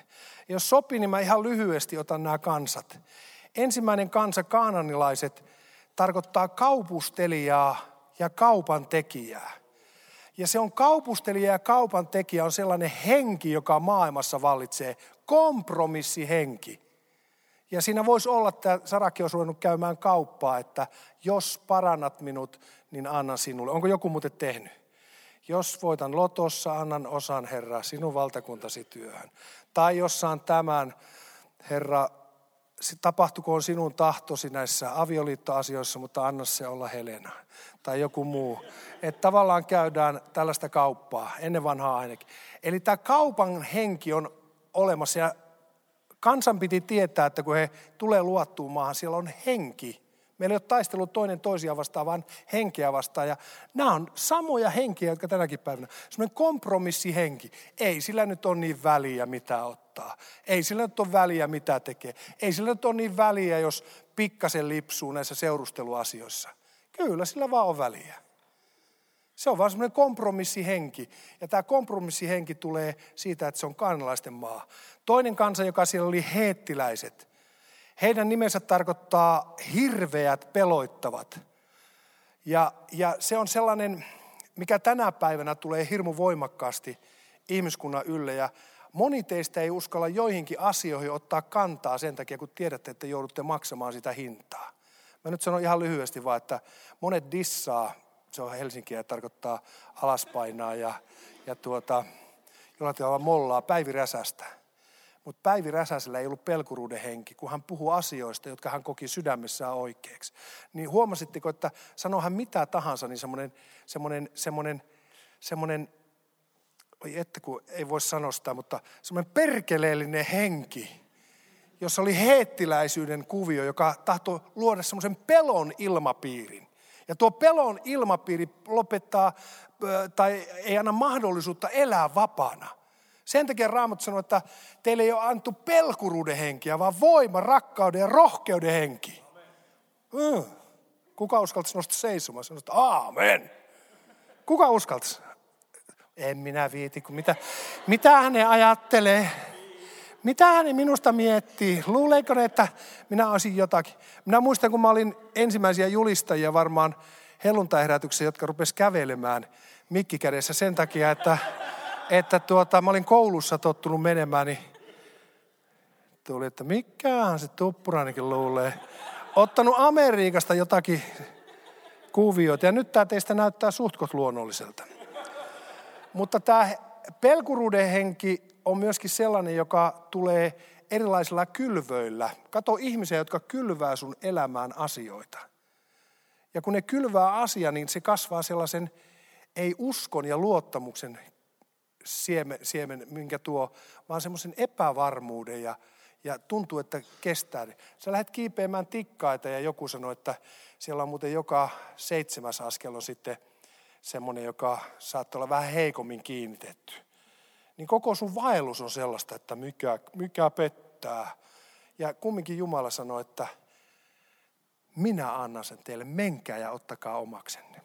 Ja jos sopii, niin mä ihan lyhyesti otan nämä kansat. Ensimmäinen kansa, kaananilaiset, tarkoittaa kaupustelijaa ja kaupan tekijää. Ja se on kaupustelija ja kaupan tekijä on sellainen henki, joka maailmassa vallitsee, kompromissihenki. Ja siinä voisi olla, että Saraki olisi ruvennut käymään kauppaa, että jos parannat minut, niin annan sinulle. Onko joku muuten tehnyt? Jos voitan lotossa, annan osan, Herra, sinun valtakuntasi työhön. Tai jos saan tämän, Herra, tapahtukoon sinun tahtosi näissä avioliittoasioissa, mutta anna se olla Helena tai joku muu. Että tavallaan käydään tällaista kauppaa, ennen vanhaa ainakin. Eli tämä kaupan henki on olemassa ja kansan piti tietää, että kun he tulee luottuun maahan, siellä on henki, Meillä ei ole taistelu toinen toisia vastaan, vaan henkeä vastaan. Ja nämä on samoja henkiä, jotka tänäkin päivänä. Sellainen kompromissihenki. Ei sillä nyt ole niin väliä, mitä ottaa. Ei sillä nyt ole väliä, mitä tekee. Ei sillä nyt ole niin väliä, jos pikkasen lipsuu näissä seurusteluasioissa. Kyllä sillä vaan on väliä. Se on vaan semmoinen kompromissihenki. Ja tämä kompromissihenki tulee siitä, että se on kansalaisten maa. Toinen kansa, joka siellä oli heettiläiset – heidän nimensä tarkoittaa hirveät, peloittavat. Ja, ja se on sellainen, mikä tänä päivänä tulee hirmu voimakkaasti ihmiskunnan ylle. Ja moni teistä ei uskalla joihinkin asioihin ottaa kantaa sen takia, kun tiedätte, että joudutte maksamaan sitä hintaa. Mä nyt sanon ihan lyhyesti vaan, että monet dissaa se on Helsinkiä ja tarkoittaa alaspainaa ja, ja tuota, jollain tavalla mollaa Päivi Räsästä. Mutta Päivi Räsäsellä ei ollut pelkuruuden henki, kun hän puhuu asioista, jotka hän koki sydämessään oikeaksi. Niin huomasitteko, että sanohan mitä tahansa, niin semmoinen, semmoinen, semmoinen, semmoinen oi että kun ei voi sanoa sitä, mutta semmoinen perkeleellinen henki, jossa oli heettiläisyyden kuvio, joka tahtoi luoda semmoisen pelon ilmapiirin. Ja tuo pelon ilmapiiri lopettaa tai ei anna mahdollisuutta elää vapaana. Sen takia Raamattu sanoo, että teille ei ole antu pelkuruuden henkiä, vaan voima, rakkauden ja rohkeuden henki. Mm. Kuka uskaltaisi nostaa seisomaan? Sanoa, että aamen. Kuka uskaltaisi? En minä viiti, kun mitä, mitä hän ajattelee. Mitä hän minusta miettii? Luuleeko ne, että minä olisin jotakin? Minä muistan, kun mä olin ensimmäisiä julistajia varmaan helluntaiherätyksiä, jotka rupes kävelemään mikkikädessä sen takia, että, että tuota, mä olin koulussa tottunut menemään, niin tuli, että mikähän se tuppuranikin luulee. Ottanut Amerikasta jotakin kuvioita ja nyt tämä teistä näyttää suhtkot luonnolliselta. Mutta tämä pelkuruuden henki on myöskin sellainen, joka tulee erilaisilla kylvöillä. Kato ihmisiä, jotka kylvää sun elämään asioita. Ja kun ne kylvää asia, niin se kasvaa sellaisen ei uskon ja luottamuksen siemen, siemen minkä tuo, vaan semmoisen epävarmuuden ja, ja tuntuu, että kestää. Sä lähdet kiipeämään tikkaita ja joku sanoi, että siellä on muuten joka seitsemäs askel on sitten semmoinen, joka saattaa olla vähän heikommin kiinnitetty. Niin koko sun vaellus on sellaista, että mikä, mikä pettää. Ja kumminkin Jumala sanoi, että minä annan sen teille, menkää ja ottakaa omaksenne.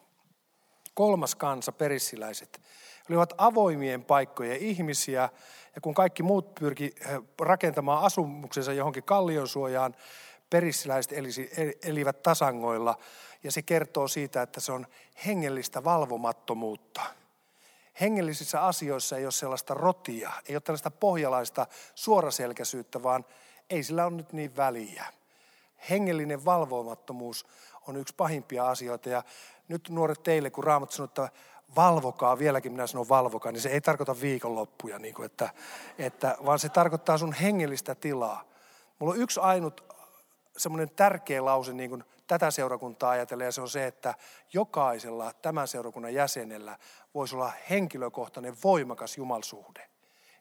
Kolmas kansa, perissiläiset, olivat avoimien paikkojen ihmisiä, ja kun kaikki muut pyrki rakentamaan asumuksensa johonkin kallionsuojaan, perissiläiset elivät tasangoilla, ja se kertoo siitä, että se on hengellistä valvomattomuutta. Hengellisissä asioissa ei ole sellaista rotia, ei ole tällaista pohjalaista suoraselkäisyyttä, vaan ei sillä ole nyt niin väliä. Hengellinen valvomattomuus on yksi pahimpia asioita ja nyt nuoret teille, kun Raamat sanoo, että valvokaa, vieläkin minä sanon valvokaa, niin se ei tarkoita viikonloppuja, niin kuin, että, että, vaan se tarkoittaa sun hengellistä tilaa. Mulla on yksi ainut semmoinen tärkeä lause niin kuin tätä seurakuntaa ajatellen, ja se on se, että jokaisella tämän seurakunnan jäsenellä voisi olla henkilökohtainen voimakas jumalsuhde.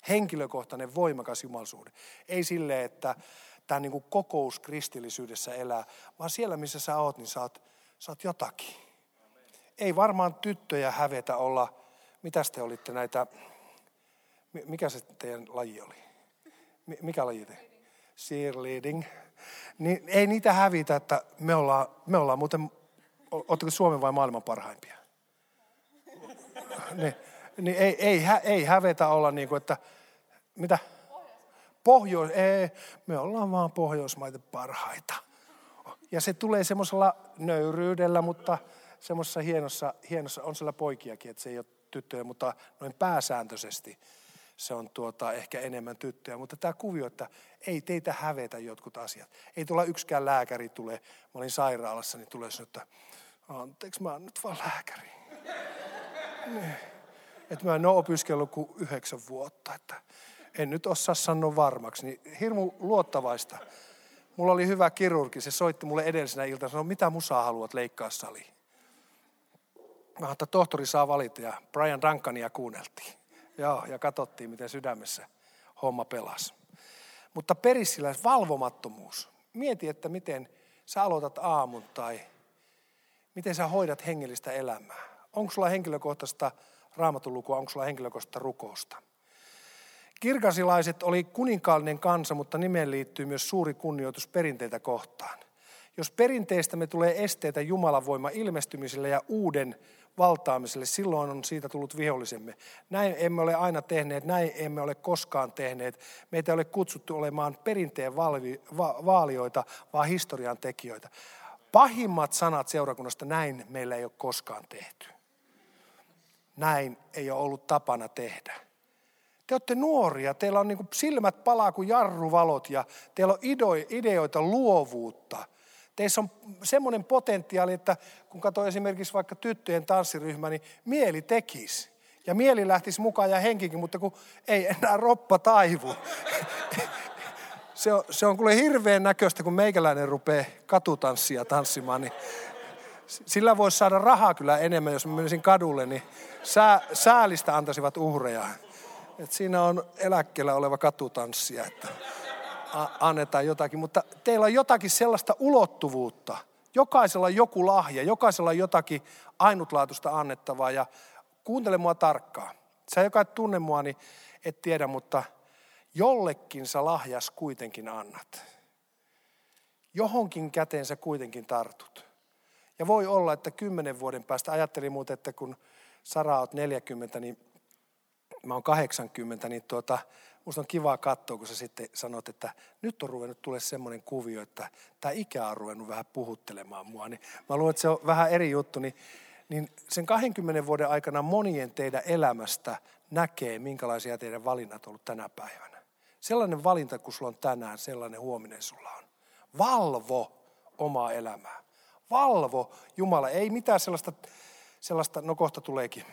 Henkilökohtainen voimakas jumalsuhde. Ei sille, että tämä niin kuin kokous kristillisyydessä elää, vaan siellä missä sä oot, niin sä oot, sä oot jotakin. Ei varmaan tyttöjä hävetä olla, mitä te olitte näitä, mikä se teidän laji oli? Mikä laji te? Cheerleading. Niin ei niitä hävitä, että me ollaan, me ollaan muuten, oletteko Suomen vai maailman parhaimpia? Niin, niin ei, ei, ei hävetä olla niin kuin, että mitä? Pohjois, ei, me ollaan vaan Pohjoismaiden parhaita. Ja se tulee semmoisella nöyryydellä, mutta semmoisessa hienossa, hienossa, on siellä poikiakin, että se ei ole tyttöjä, mutta noin pääsääntöisesti se on tuota, ehkä enemmän tyttöjä. Mutta tämä kuvio, että ei teitä hävetä jotkut asiat. Ei tuolla yksikään lääkäri tule, mä olin sairaalassa, niin tulee sanoa, että anteeksi, mä oon nyt vaan lääkäri. Niin. Että mä en ole opiskellut kuin yhdeksän vuotta, että en nyt osaa sanoa varmaksi. Niin hirmu luottavaista. Mulla oli hyvä kirurgi, se soitti mulle edellisenä iltana, sanoi, mitä musaa haluat leikkaa saliin. Mä että tohtori saa valita ja Brian Duncania kuunneltiin. Joo, ja katsottiin, miten sydämessä homma pelasi. Mutta perissiläis valvomattomuus. Mieti, että miten sä aloitat aamun tai miten sä hoidat hengellistä elämää. Onko sulla henkilökohtaista raamatun lukua, onko sulla henkilökohtaista rukousta? Kirkasilaiset oli kuninkaallinen kansa, mutta nimeen liittyy myös suuri kunnioitus perinteitä kohtaan. Jos perinteistä me tulee esteitä Jumalan voima ilmestymiselle ja uuden valtaamiselle, silloin on siitä tullut vihollisemme. Näin emme ole aina tehneet, näin emme ole koskaan tehneet. Meitä ei ole kutsuttu olemaan perinteen valvi, va, vaalioita, vaan historian tekijöitä. Pahimmat sanat seurakunnasta, näin meillä ei ole koskaan tehty. Näin ei ole ollut tapana tehdä. Te olette nuoria, teillä on niin silmät palaa kuin jarruvalot ja teillä on ideoita, luovuutta – Teissä on semmoinen potentiaali, että kun katsoo esimerkiksi vaikka tyttöjen tanssiryhmä, niin mieli tekisi. Ja mieli lähtisi mukaan ja henkikin, mutta kun ei enää roppa taivu. Se on, se on kuule hirveän näköistä, kun meikäläinen rupeaa katutanssia tanssimaan, niin sillä voisi saada rahaa kyllä enemmän, jos mä menisin kadulle, niin sää, säälistä antaisivat uhreja. Et siinä on eläkkeellä oleva katutanssija, että annetaan jotakin. Mutta teillä on jotakin sellaista ulottuvuutta. Jokaisella on joku lahja, jokaisella on jotakin ainutlaatuista annettavaa ja kuuntele mua tarkkaan. Sä joka et tunne mua, niin et tiedä, mutta jollekin sä lahjas kuitenkin annat. Johonkin käteen sä kuitenkin tartut. Ja voi olla, että kymmenen vuoden päästä, ajattelin muuten, että kun Sara oot 40, niin mä oon 80, niin tuota, musta on kiva katsoa, kun sä sitten sanot, että nyt on ruvennut tulee semmoinen kuvio, että tämä ikä on ruvennut vähän puhuttelemaan mua. Niin mä luulen, että se on vähän eri juttu, niin, niin sen 20 vuoden aikana monien teidän elämästä näkee, minkälaisia teidän valinnat on ollut tänä päivänä. Sellainen valinta, kun sulla on tänään, sellainen huominen sulla on. Valvo omaa elämää. Valvo Jumala. Ei mitään sellaista, sellaista no kohta tuleekin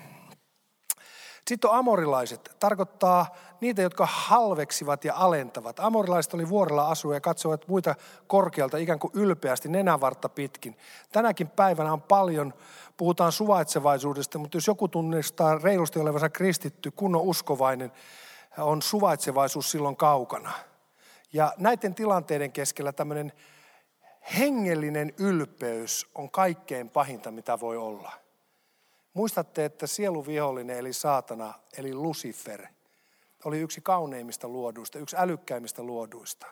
sitten on amorilaiset, tarkoittaa niitä, jotka halveksivat ja alentavat. Amorilaiset oli vuorella asuja ja katsovat muita korkealta ikään kuin ylpeästi nenävartta pitkin. Tänäkin päivänä on paljon, puhutaan suvaitsevaisuudesta, mutta jos joku tunnistaa reilusti olevansa kristitty, kunnon uskovainen, on suvaitsevaisuus silloin kaukana. Ja näiden tilanteiden keskellä tämmöinen hengellinen ylpeys on kaikkein pahinta, mitä voi olla. Muistatte, että sieluvihollinen eli saatana, eli Lucifer, oli yksi kauneimmista luoduista, yksi älykkäimmistä luoduista.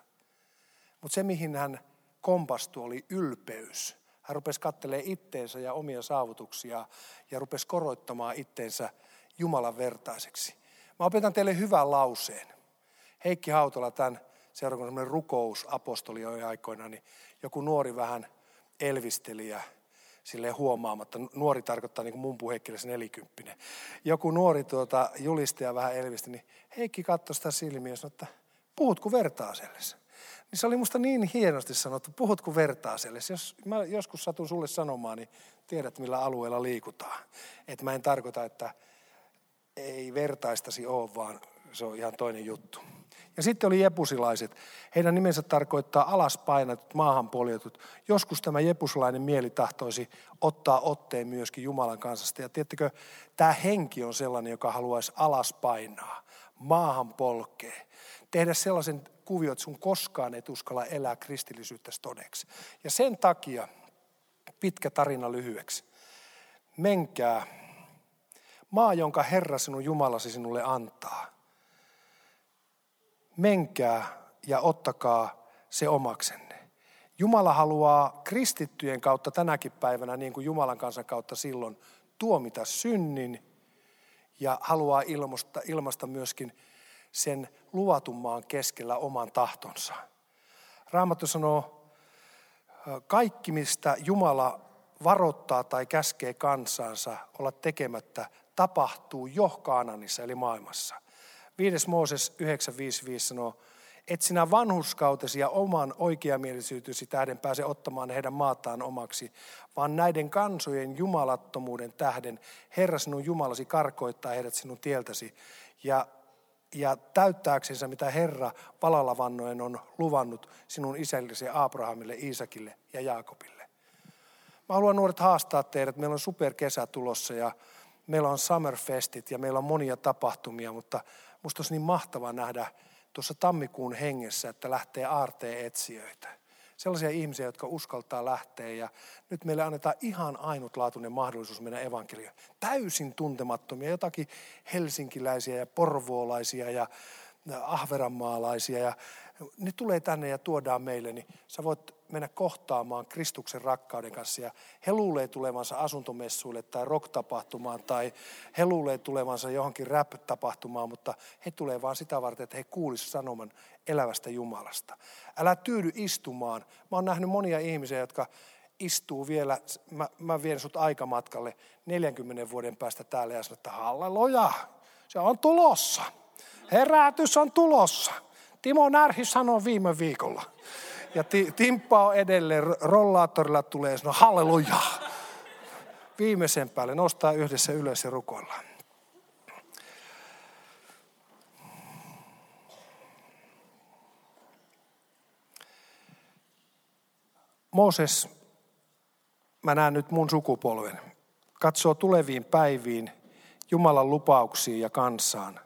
Mutta se, mihin hän kompastui, oli ylpeys. Hän rupesi katselemaan itteensä ja omia saavutuksia ja rupesi koroittamaan itteensä Jumalan vertaiseksi. Mä opetan teille hyvän lauseen. Heikki Hautala, tämän seurakunnan rukousapostoli aikoina, niin joku nuori vähän elvisteli ja silleen huomaamatta. Nuori tarkoittaa niin kuin mun puhekielessä nelikymppinen. Joku nuori tuota, julistaja vähän elvisti, niin Heikki katsoi sitä silmiä ja sanoi, että puhutko vertaasellesi? Niin se oli musta niin hienosti sanottu, puhutko vertaasellesi? Jos mä joskus satun sulle sanomaan, niin tiedät millä alueella liikutaan. Että mä en tarkoita, että ei vertaistasi ole, vaan se on ihan toinen juttu. Ja sitten oli jepusilaiset. Heidän nimensä tarkoittaa alaspainatut, maahanpoljetut. Joskus tämä jepusilainen mieli tahtoisi ottaa otteen myöskin Jumalan kansasta. Ja tiedättekö, tämä henki on sellainen, joka haluaisi alaspainaa, maahan polkee. Tehdä sellaisen kuvion, että sun koskaan et uskalla elää kristillisyyttä todeksi. Ja sen takia, pitkä tarina lyhyeksi, menkää maa, jonka Herra sinun Jumalasi sinulle antaa – menkää ja ottakaa se omaksenne. Jumala haluaa kristittyjen kautta tänäkin päivänä, niin kuin Jumalan kansan kautta silloin, tuomita synnin ja haluaa ilmasta, ilmasta myöskin sen luvatun maan keskellä oman tahtonsa. Raamattu sanoo, kaikki mistä Jumala varoittaa tai käskee kansansa olla tekemättä, tapahtuu jo Kaananissa eli maailmassa – 5. Mooses 9.5.5 sanoo, et sinä vanhuskautesi ja oman oikeamielisyytesi tähden pääse ottamaan heidän maataan omaksi, vaan näiden kansojen jumalattomuuden tähden Herra sinun Jumalasi karkoittaa heidät sinun tieltäsi ja, ja täyttääksensä, mitä Herra valalla vannoen on luvannut sinun isällesi Abrahamille, Iisakille ja Jaakobille. Mä haluan nuoret haastaa teidät. Meillä on superkesä tulossa ja meillä on summerfestit ja meillä on monia tapahtumia, mutta musta olisi niin mahtavaa nähdä tuossa tammikuun hengessä, että lähtee aarteen etsijöitä. Sellaisia ihmisiä, jotka uskaltaa lähteä ja nyt meille annetaan ihan ainutlaatuinen mahdollisuus mennä evankelioon. Täysin tuntemattomia, jotakin helsinkiläisiä ja porvoolaisia ja ahveranmaalaisia ja ne tulee tänne ja tuodaan meille, niin sä voit mennä kohtaamaan Kristuksen rakkauden kanssa. Ja he luulee tulevansa asuntomessuille tai rock-tapahtumaan tai he luulee tulevansa johonkin rap-tapahtumaan, mutta he tulee vaan sitä varten, että he kuulisivat sanoman elävästä Jumalasta. Älä tyydy istumaan. Mä oon nähnyt monia ihmisiä, jotka istuu vielä, mä, mä vien sut aikamatkalle 40 vuoden päästä täällä ja sanon, että halleluja, se on tulossa. Herätys on tulossa. Timo Närhi sanoi viime viikolla. Ja ti, Timppa on edelleen, rollaattorilla tulee, no halleluja. Viimeisen päälle nostaa yhdessä ylös ja rukoillaan. Mooses, mä näen nyt mun sukupolven, katsoo tuleviin päiviin, Jumalan lupauksiin ja kansaan.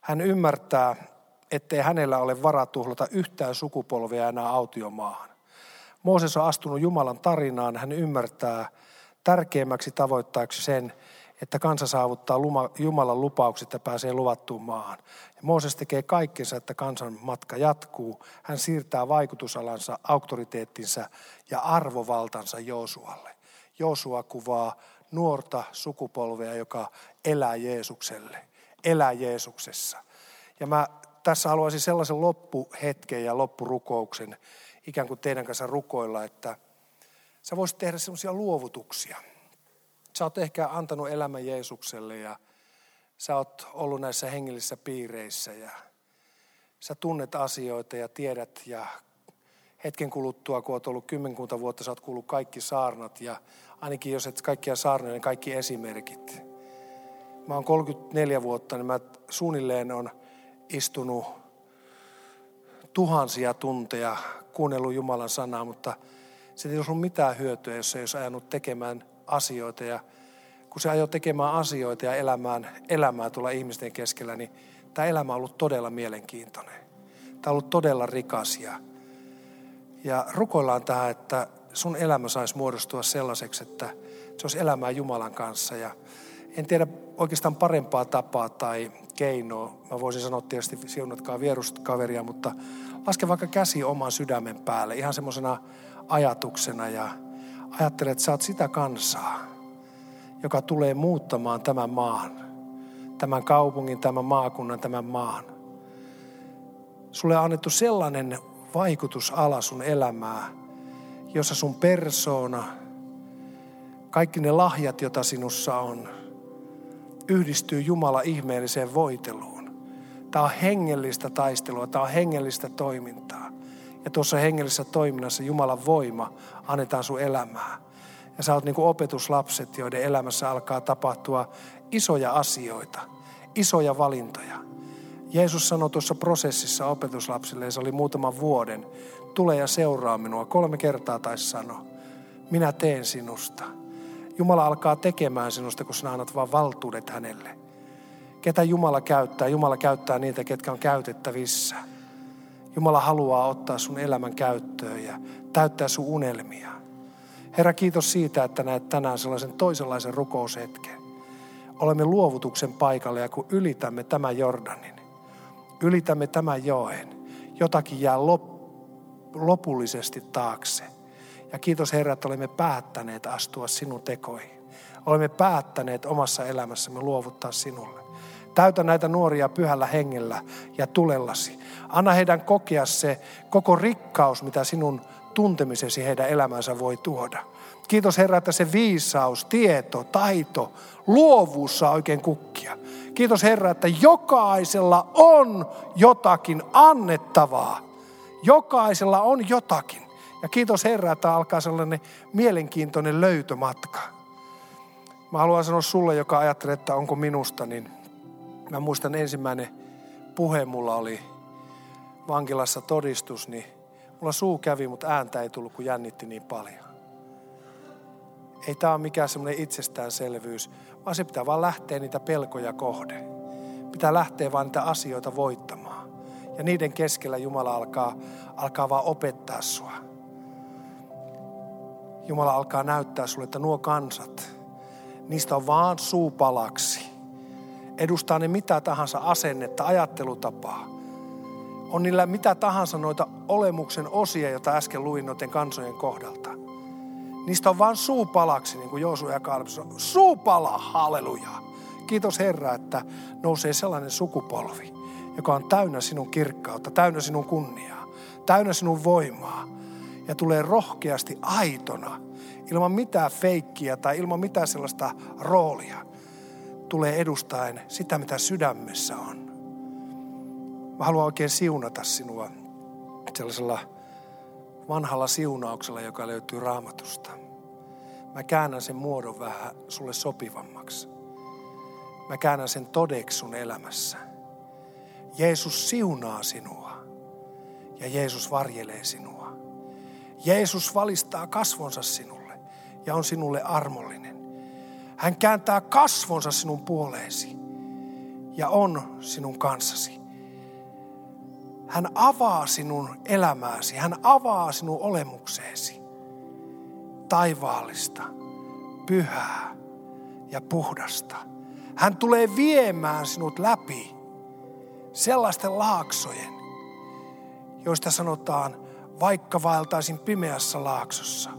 Hän ymmärtää, ettei hänellä ole varaa tuhlata yhtään sukupolvea enää autiomaahan. Mooses on astunut Jumalan tarinaan, hän ymmärtää tärkeimmäksi tavoittajaksi sen, että kansa saavuttaa Jumalan lupaukset ja pääsee luvattuun maahan. Ja Mooses tekee kaikkensa, että kansan matka jatkuu. Hän siirtää vaikutusalansa, auktoriteettinsa ja arvovaltansa Joosualle. Joosua kuvaa nuorta sukupolvea, joka elää Jeesukselle, elää Jeesuksessa. Ja mä tässä haluaisin sellaisen loppuhetken ja loppurukouksen ikään kuin teidän kanssa rukoilla, että sä voisit tehdä sellaisia luovutuksia. Sä oot ehkä antanut elämän Jeesukselle ja sä oot ollut näissä hengellisissä piireissä ja sä tunnet asioita ja tiedät ja hetken kuluttua, kun oot ollut kymmenkunta vuotta, sä oot kuullut kaikki saarnat ja ainakin jos et kaikkia saarnoja, niin kaikki esimerkit. Mä oon 34 vuotta, niin mä suunnilleen on istunut tuhansia tunteja, kuunnellut Jumalan sanaa, mutta se ei ollut mitään hyötyä, jos ei olisi ajanut tekemään asioita. Ja kun se ajoi tekemään asioita ja elämään, elämää tulla ihmisten keskellä, niin tämä elämä on ollut todella mielenkiintoinen. Tämä on ollut todella rikas ja, ja rukoillaan tähän, että sun elämä saisi muodostua sellaiseksi, että se olisi elämää Jumalan kanssa. Ja en tiedä oikeastaan parempaa tapaa tai keinoa. Mä voisin sanoa tietysti siunatkaa vieruskaveria, mutta laske vaikka käsi oman sydämen päälle ihan semmoisena ajatuksena ja ajattele, että sä oot sitä kansaa, joka tulee muuttamaan tämän maan, tämän kaupungin, tämän maakunnan, tämän maan. Sulle on annettu sellainen vaikutusala sun elämää, jossa sun persoona, kaikki ne lahjat, joita sinussa on, yhdistyy Jumala ihmeelliseen voiteluun. Tämä on hengellistä taistelua, tämä on hengellistä toimintaa. Ja tuossa hengellisessä toiminnassa Jumalan voima annetaan sun elämää. Ja sä oot niin kuin opetuslapset, joiden elämässä alkaa tapahtua isoja asioita, isoja valintoja. Jeesus sanoi tuossa prosessissa opetuslapsille, ja se oli muutaman vuoden, tule ja seuraa minua. Kolme kertaa taisi sanoa, minä teen sinusta. Jumala alkaa tekemään sinusta, kun sinä annat vain valtuudet hänelle. Ketä Jumala käyttää? Jumala käyttää niitä, ketkä on käytettävissä. Jumala haluaa ottaa sun elämän käyttöön ja täyttää sun unelmia. Herra, kiitos siitä, että näet tänään sellaisen toisenlaisen rukoushetken. Olemme luovutuksen paikalla ja kun ylitämme tämän Jordanin, ylitämme tämän joen, jotakin jää lop- lopullisesti taakse. Ja kiitos Herra, että olemme päättäneet astua sinun tekoihin. Olemme päättäneet omassa elämässämme luovuttaa sinulle. Täytä näitä nuoria pyhällä hengellä ja tulellasi. Anna heidän kokea se koko rikkaus, mitä sinun tuntemisesi heidän elämänsä voi tuoda. Kiitos Herra, että se viisaus, tieto, taito, luovuus saa oikein kukkia. Kiitos Herra, että jokaisella on jotakin annettavaa. Jokaisella on jotakin. Ja kiitos Herra, että alkaa sellainen mielenkiintoinen löytömatka. Mä haluan sanoa sulle, joka ajattelee, että onko minusta, niin mä muistan ensimmäinen puhe mulla oli vankilassa todistus, niin mulla suu kävi, mutta ääntä ei tullut, kun jännitti niin paljon. Ei tämä ole mikään semmoinen itsestäänselvyys, vaan se pitää vaan lähteä niitä pelkoja kohde. Pitää lähteä vaan niitä asioita voittamaan. Ja niiden keskellä Jumala alkaa, alkaa vaan opettaa sua. Jumala alkaa näyttää sulle, että nuo kansat, niistä on vaan suupalaksi. Edustaa ne mitä tahansa asennetta, ajattelutapaa. On niillä mitä tahansa noita olemuksen osia, joita äsken luin noiden kansojen kohdalta. Niistä on vaan suupalaksi, niin kuin Joosu ja Kaleb Suupala, halleluja. Kiitos Herra, että nousee sellainen sukupolvi, joka on täynnä sinun kirkkautta, täynnä sinun kunniaa, täynnä sinun voimaa ja tulee rohkeasti aitona, ilman mitään feikkiä tai ilman mitään sellaista roolia, tulee edustaen sitä, mitä sydämessä on. Mä haluan oikein siunata sinua sellaisella vanhalla siunauksella, joka löytyy raamatusta. Mä käännän sen muodon vähän sulle sopivammaksi. Mä käännän sen todeksi sun elämässä. Jeesus siunaa sinua ja Jeesus varjelee sinua. Jeesus valistaa kasvonsa sinulle ja on sinulle armollinen. Hän kääntää kasvonsa sinun puoleesi ja on sinun kanssasi. Hän avaa sinun elämääsi, hän avaa sinun olemukseesi. Taivaallista, pyhää ja puhdasta. Hän tulee viemään sinut läpi sellaisten laaksojen, joista sanotaan, vaikka vaeltaisin pimeässä laaksossa,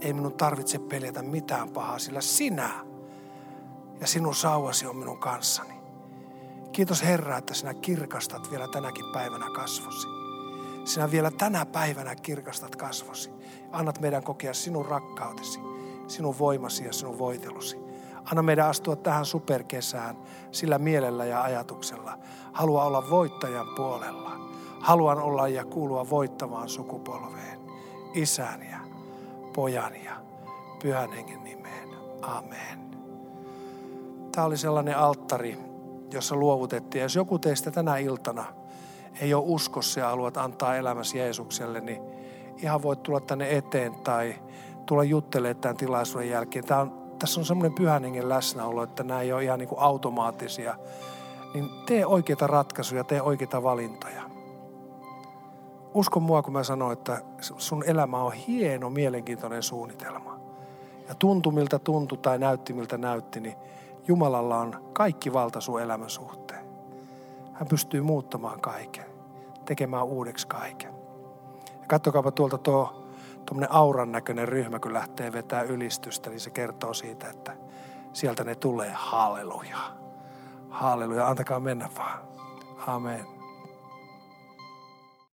ei minun tarvitse pelätä mitään pahaa, sillä sinä ja sinun sauvasi on minun kanssani. Kiitos Herra, että sinä kirkastat vielä tänäkin päivänä kasvosi. Sinä vielä tänä päivänä kirkastat kasvosi. Annat meidän kokea sinun rakkautesi, sinun voimasi ja sinun voitelusi. Anna meidän astua tähän superkesään sillä mielellä ja ajatuksella. Halua olla voittajan puolella. Haluan olla ja kuulua voittavaan sukupolveen. Isän ja pojan ja pyhän hengen nimeen. Amen. Tämä oli sellainen alttari, jossa luovutettiin. Jos joku teistä tänä iltana ei ole uskossa ja haluat antaa elämäsi Jeesukselle, niin ihan voit tulla tänne eteen tai tulla juttelemaan tämän tilaisuuden jälkeen. Tämä on, tässä on semmoinen pyhän hengen läsnäolo, että nämä ei ole ihan niin kuin automaattisia. Niin tee oikeita ratkaisuja, tee oikeita valintoja. Usko mua, kun mä sanon, että sun elämä on hieno, mielenkiintoinen suunnitelma. Ja tuntu tai näytti miltä näytti, niin Jumalalla on kaikki valta sun elämän suhteen. Hän pystyy muuttamaan kaiken, tekemään uudeksi kaiken. Ja katsokaapa tuolta tuo tuommoinen auran näköinen ryhmä, kun lähtee vetää ylistystä, niin se kertoo siitä, että sieltä ne tulee. Halleluja. Halleluja. Antakaa mennä vaan. Amen.